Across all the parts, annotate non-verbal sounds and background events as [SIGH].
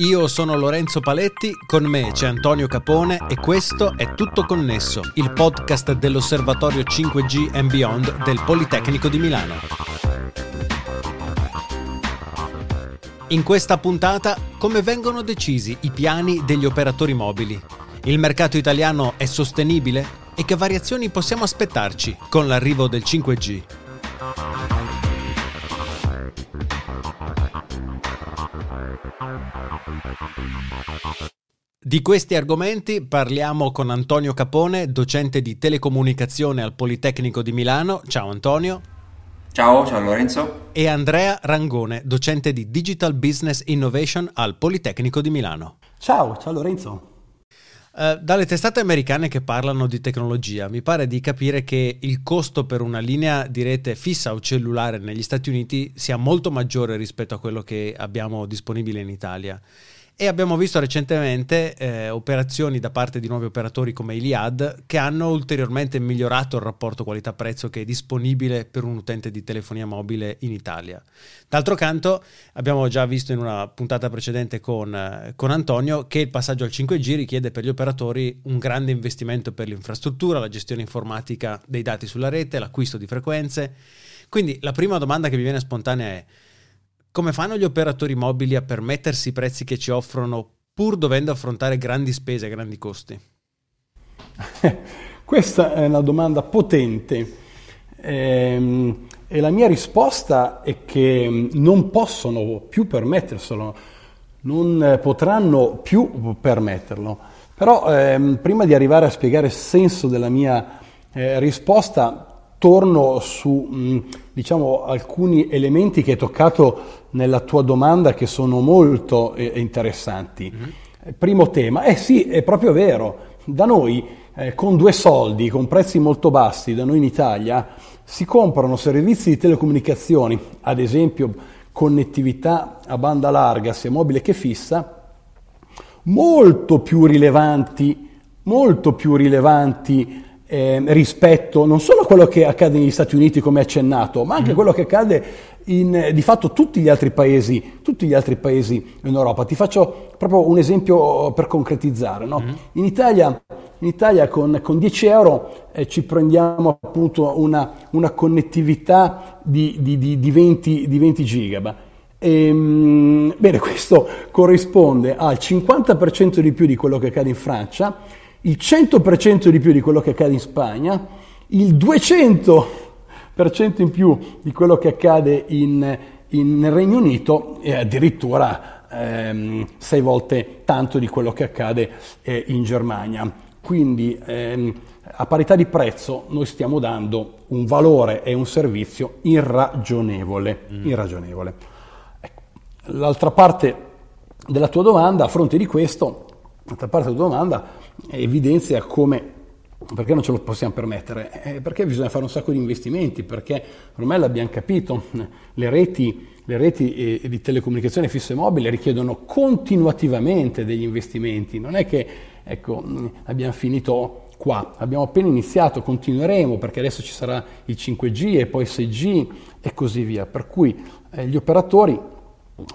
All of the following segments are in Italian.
Io sono Lorenzo Paletti, con me c'è Antonio Capone e questo è Tutto Connesso, il podcast dell'Osservatorio 5G and Beyond del Politecnico di Milano. In questa puntata, come vengono decisi i piani degli operatori mobili? Il mercato italiano è sostenibile? E che variazioni possiamo aspettarci con l'arrivo del 5G? Di questi argomenti parliamo con Antonio Capone, docente di telecomunicazione al Politecnico di Milano. Ciao Antonio. Ciao, ciao Lorenzo. E Andrea Rangone, docente di Digital Business Innovation al Politecnico di Milano. Ciao, ciao Lorenzo. Uh, dalle testate americane che parlano di tecnologia, mi pare di capire che il costo per una linea di rete fissa o cellulare negli Stati Uniti sia molto maggiore rispetto a quello che abbiamo disponibile in Italia. E abbiamo visto recentemente eh, operazioni da parte di nuovi operatori come Iliad che hanno ulteriormente migliorato il rapporto qualità-prezzo che è disponibile per un utente di telefonia mobile in Italia. D'altro canto, abbiamo già visto in una puntata precedente con, eh, con Antonio che il passaggio al 5G richiede per gli operatori un grande investimento per l'infrastruttura, la gestione informatica dei dati sulla rete, l'acquisto di frequenze. Quindi la prima domanda che mi viene spontanea è come fanno gli operatori mobili a permettersi i prezzi che ci offrono pur dovendo affrontare grandi spese e grandi costi? [LAUGHS] Questa è una domanda potente ehm, e la mia risposta è che non possono più permetterselo, non potranno più permetterlo. Però ehm, prima di arrivare a spiegare il senso della mia eh, risposta, torno su mh, diciamo, alcuni elementi che hai toccato nella tua domanda che sono molto eh, interessanti. Mm-hmm. Primo tema, eh sì, è proprio vero, da noi eh, con due soldi, con prezzi molto bassi, da noi in Italia, si comprano servizi di telecomunicazioni, ad esempio connettività a banda larga, sia mobile che fissa, molto più rilevanti, molto più rilevanti eh, rispetto non solo a quello che accade negli Stati Uniti come accennato, ma anche a mm. quello che accade in di fatto tutti gli altri paesi, tutti gli altri paesi in Europa. Ti faccio proprio un esempio per concretizzare. No? Mm. In, Italia, in, Italia, con, con 10 euro eh, ci prendiamo appunto una, una connettività di, di, di, di, 20, di 20 giga. E, ehm, bene, [LAUGHS] questo corrisponde al 50% di più di quello che accade in Francia il 100% di più di quello che accade in Spagna, il 200% in più di quello che accade in, in, nel Regno Unito e addirittura ehm, sei volte tanto di quello che accade eh, in Germania. Quindi ehm, a parità di prezzo noi stiamo dando un valore e un servizio irragionevole. Mm. irragionevole. Ecco. L'altra parte della tua domanda, a fronte di questo, l'altra parte della domanda evidenzia come perché non ce lo possiamo permettere? Eh, perché bisogna fare un sacco di investimenti, perché ormai l'abbiamo capito, le reti, le reti eh, di telecomunicazione fisse e mobile richiedono continuativamente degli investimenti, non è che ecco, abbiamo finito qua, abbiamo appena iniziato, continueremo perché adesso ci sarà il 5G e poi 6G e così via, per cui eh, gli operatori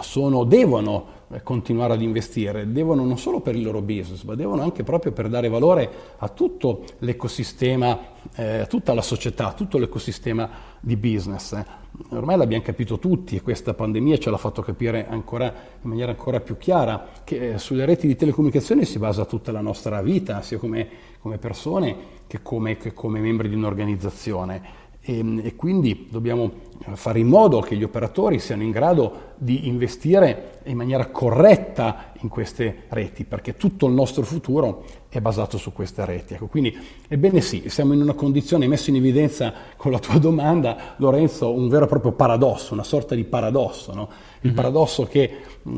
sono, devono continuare ad investire, devono non solo per il loro business, ma devono anche proprio per dare valore a tutto l'ecosistema, eh, a tutta la società, a tutto l'ecosistema di business. Eh. Ormai l'abbiamo capito tutti e questa pandemia ce l'ha fatto capire ancora, in maniera ancora più chiara che eh, sulle reti di telecomunicazione si basa tutta la nostra vita, sia come, come persone che come, che come membri di un'organizzazione e, ehm, e, quindi dobbiamo eh, fare in modo che gli operatori siano in grado di investire in maniera corretta in queste reti, perché tutto il nostro futuro è basato su queste reti. Ecco, quindi, ebbene sì, siamo in una condizione, messo in evidenza con la tua domanda, Lorenzo, un vero e proprio paradosso, una sorta di paradosso. No? Il mm-hmm. paradosso che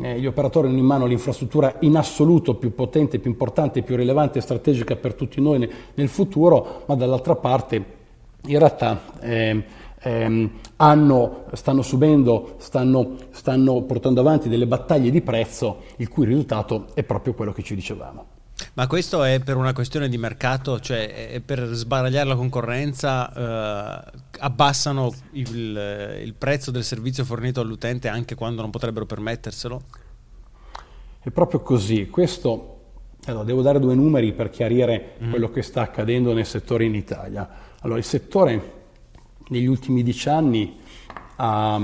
eh, gli operatori hanno in mano l'infrastruttura in assoluto più potente, più importante, più rilevante e strategica per tutti noi nel, nel futuro, ma dall'altra parte in realtà eh, eh, hanno, stanno subendo, stanno, stanno portando avanti delle battaglie di prezzo il cui risultato è proprio quello che ci dicevamo. Ma questo è per una questione di mercato, cioè per sbaragliare la concorrenza eh, abbassano il, il, prezzo del servizio fornito all'utente anche quando non potrebbero permetterselo? è proprio così. Questo, allora, devo dare due numeri per chiarire mm. quello che sta accadendo nel settore in Italia. Allora, il settore negli ultimi dieci anni ha,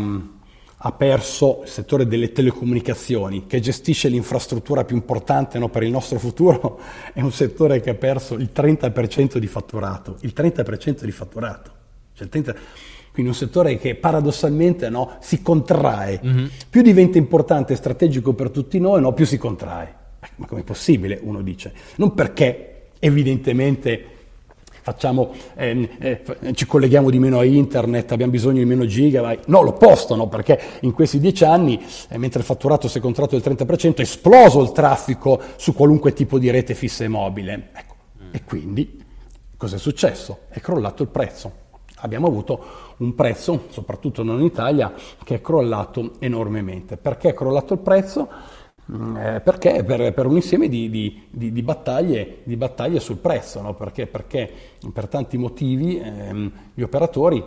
ha perso il settore delle telecomunicazioni, che gestisce l'infrastruttura più importante no, per il nostro futuro, [LAUGHS] è un settore che ha perso il 30% di fatturato. Il 30% di fatturato. Cioè il 30... Quindi un settore che paradossalmente no, si contrae. Mm-hmm. Più diventa importante e strategico per tutti noi, no, più si contrae. Ma com'è possibile? Uno dice. Non perché evidentemente facciamo, eh, eh, ci colleghiamo di meno a internet, abbiamo bisogno di meno gigabyte. No, l'opposto, no? perché in questi dieci anni, eh, mentre il fatturato si è contratto del 30%, è esploso il traffico su qualunque tipo di rete fissa e mobile. Ecco. E quindi cosa è successo? È crollato il prezzo. Abbiamo avuto un prezzo, soprattutto non in Italia, che è crollato enormemente. Perché è crollato il prezzo? Mm, eh, perché? Per, per, un insieme di, di, di, di, battaglie, di battaglie, sul prezzo, no? perché? perché? per tanti motivi ehm, gli operatori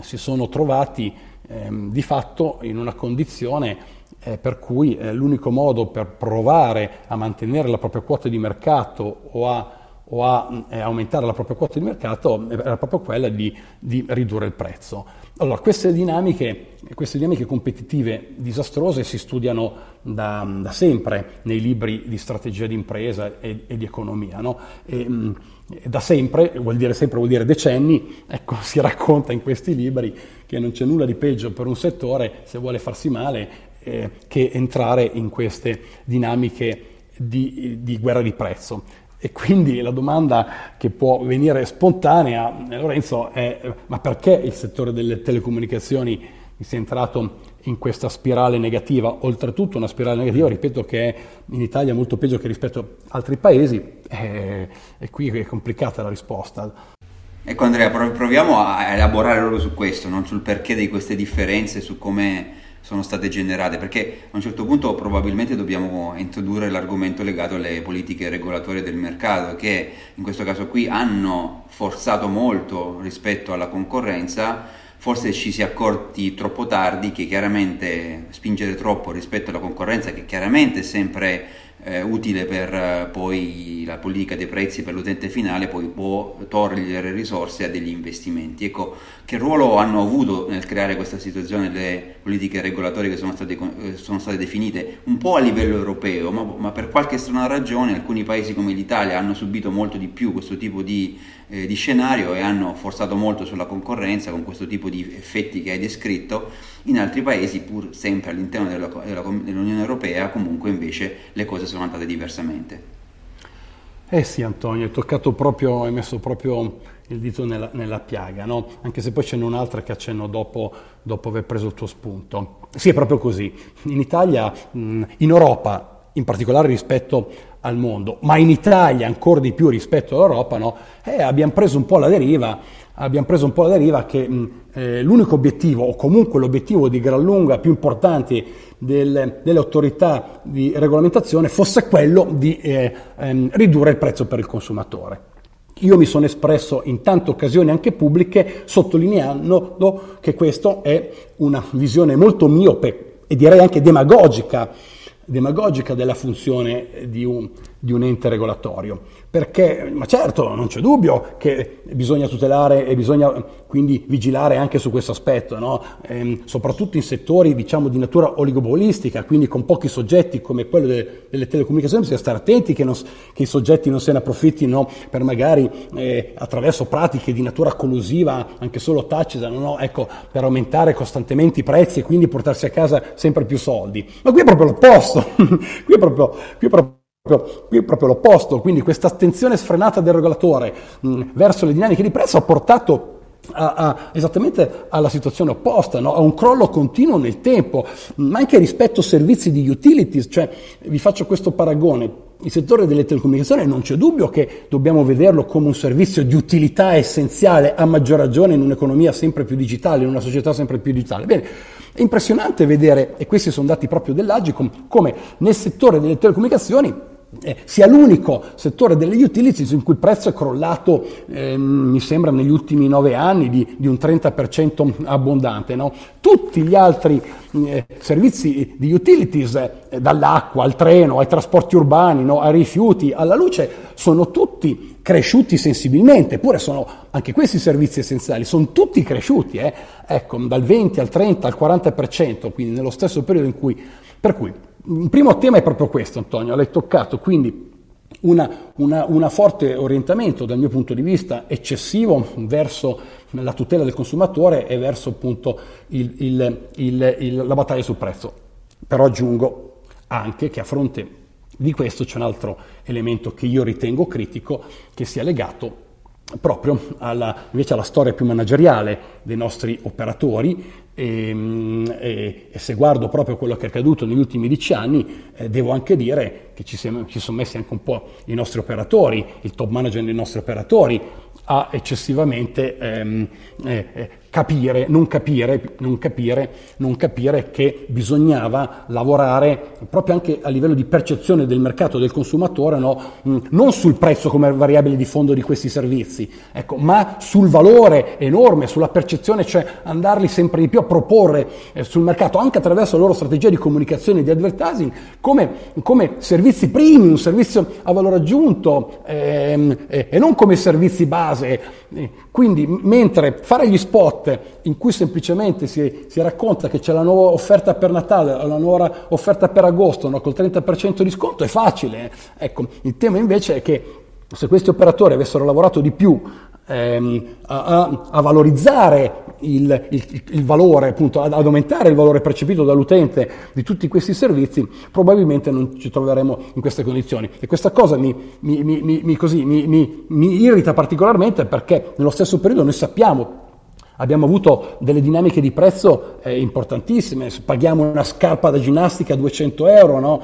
si sono trovati ehm, di fatto in una condizione eh, per cui eh, l'unico modo per provare a mantenere la propria quota di mercato o a, o a eh, aumentare la propria quota di mercato era proprio quella di, ridurre il prezzo. Allora, queste dinamiche, queste dinamiche competitive disastrose si studiano da, da, sempre nei libri di strategia di impresa e, e di economia. No? E, mm, da sempre, vuol dire sempre, vuol dire decenni, [LAUGHS] ecco, si racconta in questi libri che non c'è nulla di peggio per un settore, se vuole farsi male, eh, che entrare in queste dinamiche di, di guerra di prezzo. E quindi la domanda che può venire spontanea, Lorenzo, è ma perché il settore delle telecomunicazioni sia entrato in questa spirale negativa? Oltretutto una spirale negativa, ripeto, che è in Italia molto peggio che rispetto ad altri paesi, e, e qui è complicata la risposta. Ecco Andrea, proviamo a elaborare proprio su questo, no? sul perché di queste differenze, su come sono state generate, perché a un certo punto probabilmente dobbiamo introdurre l'argomento legato alle politiche regolatorie del mercato, che in questo caso qui hanno forzato molto rispetto alla concorrenza, forse ci si è accorti troppo tardi che chiaramente spingere troppo rispetto alla concorrenza, che chiaramente è sempre eh, utile per eh, poi la politica dei prezzi per l'utente finale, poi può togliere risorse a degli investimenti. Ecco, che ruolo hanno avuto nel creare questa situazione le politiche regolatorie che sono state, eh, sono state definite un po' a livello europeo, ma, ma, per qualche strana ragione alcuni paesi come l'Italia hanno subito molto di più questo tipo di, eh, di scenario e hanno forzato molto sulla concorrenza con questo tipo di effetti che hai descritto in altri paesi, pur sempre all'interno della, della, dell'Unione Europea, comunque invece le cose sono andate diversamente. Eh sì Antonio, hai toccato proprio, hai messo proprio il dito nella, nella piaga, no? anche se poi ce n'è un'altra che accenno dopo, dopo aver preso il tuo spunto. Sì, è proprio così. In Italia, in Europa, in particolare rispetto al mondo, ma in Italia ancora di più rispetto all'Europa, no? eh, abbiamo preso un po' la deriva abbiamo preso un po' la deriva che mh, eh, l'unico obiettivo, o comunque l'obiettivo di gran lunga più importante del, delle autorità di regolamentazione, fosse quello di eh, ehm, ridurre il prezzo per il consumatore. Io mi sono espresso in tante occasioni anche pubbliche sottolineando che questa è una visione molto miope e direi anche demagogica, demagogica della funzione di un, di un ente regolatorio. Perché, ma certo, non c'è dubbio che bisogna tutelare e bisogna quindi vigilare anche su questo aspetto, no? ehm, soprattutto in settori diciamo, di natura oligopolistica, quindi con pochi soggetti come quello de- delle telecomunicazioni, bisogna stare attenti che, non, che, i soggetti non se ne approfittino per magari eh, attraverso pratiche di natura collusiva, anche solo tacita, no? ecco, per aumentare costantemente i prezzi e quindi portarsi a casa sempre più soldi. Ma qui è proprio l'opposto, [LAUGHS] qui è proprio, qui è proprio Qui è proprio l'opposto, quindi questa attenzione sfrenata del regolatore mh, verso le dinamiche di prezzo ha portato a, a, esattamente alla situazione opposta, no? a un crollo continuo nel tempo, ma anche rispetto a servizi di utilities, cioè vi faccio questo paragone. Il settore delle telecomunicazioni non c'è dubbio che dobbiamo vederlo come un servizio di utilità essenziale, a maggior ragione in un'economia sempre più digitale, in una società sempre più digitale. Bene, è impressionante vedere, e questi sono dati proprio dell'Agicom, come nel settore delle telecomunicazioni eh, sia l'unico settore delle utilities in cui il prezzo è crollato, eh, mi sembra, negli ultimi nove anni di, di un 30% abbondante. No? Tutti gli altri eh, servizi di utilities, eh, dall'acqua al treno, ai trasporti urbani, no? ai rifiuti, alla luce, sono tutti cresciuti sensibilmente, eppure sono anche questi servizi essenziali, sono tutti cresciuti, eh? ecco, dal 20 al 30 al 40%, quindi nello stesso periodo in cui... Per cui il primo tema è proprio questo, Antonio, l'hai toccato, quindi una, forte orientamento dal mio punto di vista eccessivo verso la tutela del consumatore e verso appunto il, il, il, la battaglia sul prezzo. Però aggiungo anche che a fronte di questo c'è un altro elemento che io ritengo critico che sia legato proprio alla, invece alla storia più manageriale dei nostri operatori. E, ehm, e, e, se guardo proprio quello che è accaduto negli ultimi dieci anni, eh, devo anche dire che ci, siamo, ci sono messi anche un po' i nostri operatori, il top manager dei nostri operatori a eccessivamente ehm, eh, eh capire, non capire, non capire, non capire che bisognava lavorare proprio anche a livello di percezione del mercato del consumatore, no? Mm, non sul prezzo come variabile di fondo di questi servizi, ecco, ma sul valore enorme, sulla percezione, cioè andarli sempre di più a proporre eh, sul mercato anche attraverso la loro strategia di comunicazione e di advertising come, come servizi premium, servizio a valore aggiunto ehm, eh, e non come servizi base. Eh, quindi mentre fare gli spot in cui semplicemente si, si, racconta che c'è la nuova offerta per Natale, la nuova offerta per agosto, no? col 30% di sconto, è facile. Ecco, il tema invece è che se questi operatori avessero lavorato di più ehm, a, a, valorizzare il, il, il, valore, appunto, ad aumentare il valore percepito dall'utente di tutti questi servizi, probabilmente non ci troveremo in queste condizioni. E questa cosa mi, mi, mi, mi così, irrita particolarmente perché nello stesso periodo noi sappiamo Abbiamo avuto delle dinamiche di prezzo eh, importantissime, paghiamo una scarpa da ginnastica a 200 euro, no?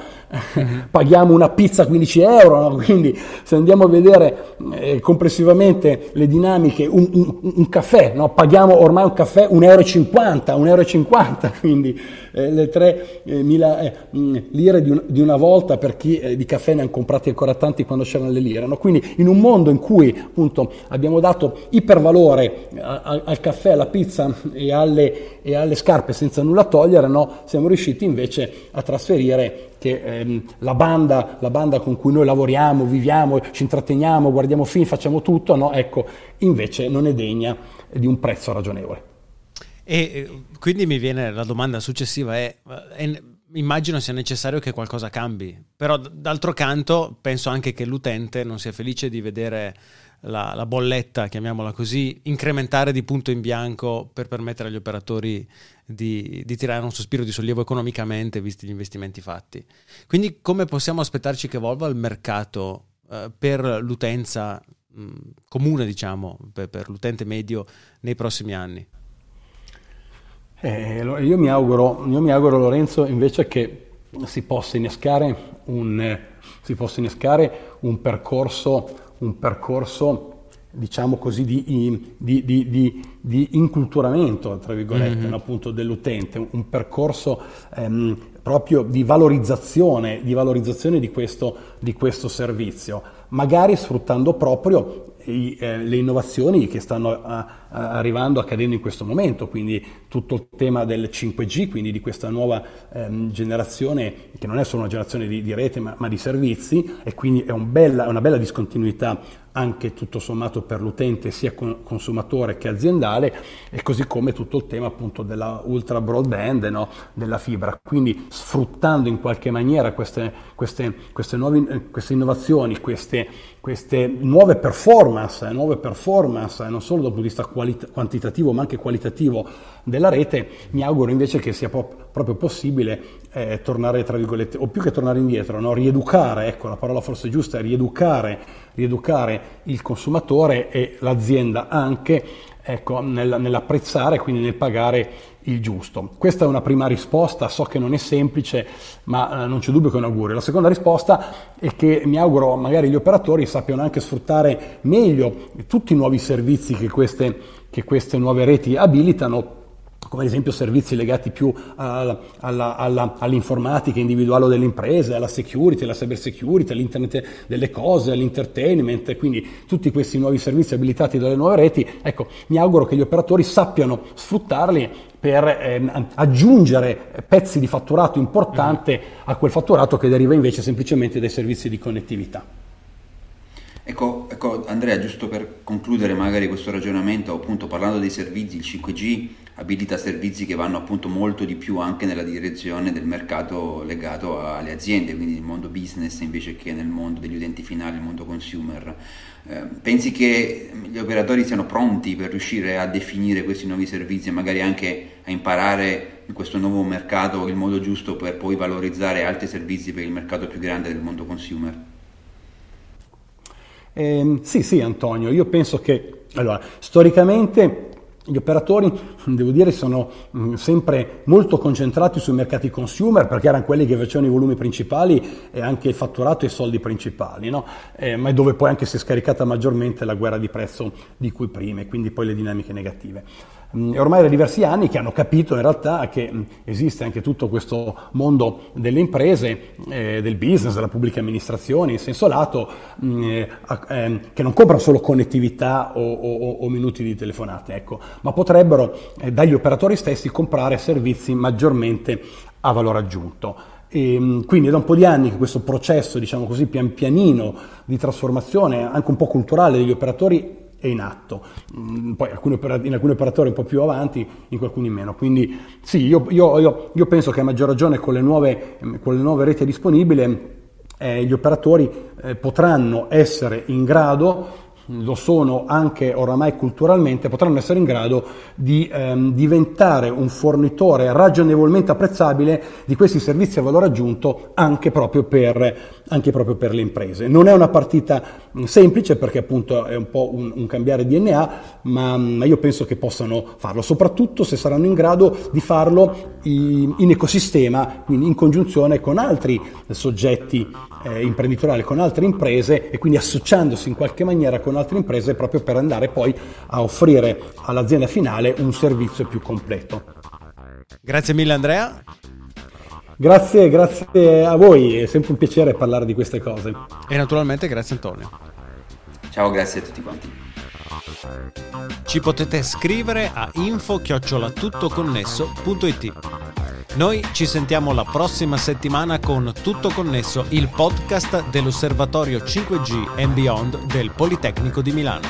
mm-hmm. [LAUGHS] paghiamo una pizza a 15 euro, no? quindi se andiamo a vedere eh, complessivamente le dinamiche, un, un, un caffè, no? paghiamo ormai un caffè 1,50 euro, 1,50 euro, [LAUGHS] quindi eh, le 3.000 eh, mm, lire di, un, di, una volta per chi eh, di caffè ne hanno comprati ancora tanti quando c'erano le lire. Quindi in un mondo in cui appunto abbiamo dato ipervalore a, al caffè, caffè, alla pizza e alle, e alle scarpe senza nulla togliere, no? siamo riusciti invece a trasferire che ehm, la, banda, la, banda, con cui noi lavoriamo, viviamo, ci intratteniamo, guardiamo film, facciamo tutto, no? ecco, invece non è degna di un prezzo ragionevole. E eh, quindi mi viene la domanda successiva, è, è immagino sia necessario che qualcosa cambi, però d'altro canto penso anche che l'utente non sia felice di vedere la, la, bolletta, chiamiamola così, incrementare di punto in bianco per permettere agli operatori di, di, tirare un sospiro di sollievo economicamente visti gli investimenti fatti. Quindi come possiamo aspettarci che evolva il mercato eh, per l'utenza mh, comune, diciamo, per, per, l'utente medio nei prossimi anni? Eh, io, mi auguro, io mi auguro, Lorenzo, invece che si possa innescare un, si possa innescare un percorso un percorso diciamo così, di, di, di, di, inculturamento, tra virgolette, mm-hmm. appunto dell'utente, un percorso ehm, proprio di valorizzazione, di, valorizzazione questo, di, questo, servizio, magari sfruttando proprio eh, le innovazioni che stanno a, arrivando, accadendo in questo momento, quindi tutto il tema del 5G, quindi di questa nuova ehm, generazione che non è solo una generazione di, di rete ma, ma, di servizi e quindi è un bella, una bella discontinuità anche tutto sommato per l'utente sia consumatore che aziendale e così come tutto il tema appunto della ultra broadband, no? della fibra. Quindi sfruttando in qualche maniera queste, queste, queste, nuove, queste innovazioni, queste, queste nuove performance, nuove performance, non solo dal punto di vista qualit- quantitativo ma anche qualitativo della rete, mi auguro invece che sia pop- proprio possibile eh, tornare, tra virgolette, o più che tornare indietro, no? rieducare, ecco la parola forse giusta rieducare, rieducare il consumatore e l'azienda anche ecco, nel, nell'apprezzare, quindi nel pagare il giusto. Questa è una prima risposta, so che non è semplice, ma eh, non c'è dubbio che è un augurio. La seconda risposta è che mi auguro magari gli operatori sappiano anche sfruttare meglio tutti i nuovi servizi che queste, che queste nuove reti abilitano come ad esempio servizi legati più alla, alla, alla, all'informatica individuale delle imprese, alla security, alla cyber security, all'internet delle cose, all'entertainment, quindi tutti questi nuovi servizi abilitati dalle nuove reti, ecco, mi auguro che gli operatori sappiano sfruttarli per eh, aggiungere pezzi di fatturato importante a quel fatturato che deriva invece semplicemente dai servizi di connettività. Ecco, ecco, Andrea, giusto per concludere magari questo ragionamento, appunto parlando dei servizi, il 5G abilita servizi che vanno appunto molto di più anche nella direzione del mercato legato alle aziende, quindi nel mondo business invece che nel mondo degli utenti finali, il mondo consumer. Eh, pensi che gli operatori siano pronti per riuscire a definire questi nuovi servizi e magari anche a imparare in questo nuovo mercato il modo giusto per poi valorizzare altri servizi per il mercato più grande del mondo consumer? Eh, sì, sì, Antonio, io penso che allora, storicamente gli operatori, devo dire, sono mm, sempre molto concentrati sui mercati consumer perché erano quelli che facevano i volumi principali e anche il fatturato e i soldi principali, no? eh, ma è dove poi anche si è scaricata maggiormente la guerra di prezzo di cui prima e quindi poi le dinamiche negative. Mm, ormai da diversi anni che hanno capito in realtà che mm, esiste anche tutto questo mondo delle imprese, eh, del business, della pubblica amministrazione in senso lato, mm, eh, eh, che non comprano solo connettività o, o, o minuti di telefonate, ecco, ma potrebbero eh, dagli operatori stessi comprare servizi maggiormente a valore aggiunto. E, quindi è da un po' di anni che questo processo, diciamo così, pian pianino di trasformazione, anche un po' culturale degli operatori, è in atto. Mm, poi in alcuni operatori un po' più avanti, in alcuni meno. Quindi sì, io, io, io, io penso che a maggior ragione con le nuove, con le nuove reti disponibili eh, gli operatori eh, potranno essere in grado lo sono anche oramai culturalmente, potranno essere in grado di ehm, diventare un fornitore ragionevolmente apprezzabile di questi servizi a valore aggiunto anche proprio per, anche proprio per le imprese. Non è una partita mm, semplice perché appunto è un po' un, un cambiare DNA, ma, ma, io penso che possano farlo, soprattutto se saranno in grado di farlo in, in ecosistema, quindi in congiunzione con altri soggetti eh, imprenditoriali, con altre imprese e quindi associandosi in qualche maniera con altre imprese proprio per andare poi a offrire all'azienda finale un servizio più completo. Grazie mille Andrea. Grazie, grazie a voi, è sempre un piacere parlare di queste cose. E naturalmente grazie Antonio. Ciao, grazie a tutti quanti. Ci potete scrivere a info-tuttoconnesso.it. Noi ci sentiamo la prossima settimana con Tutto Connesso, il podcast dell'Osservatorio 5G and Beyond del Politecnico di Milano.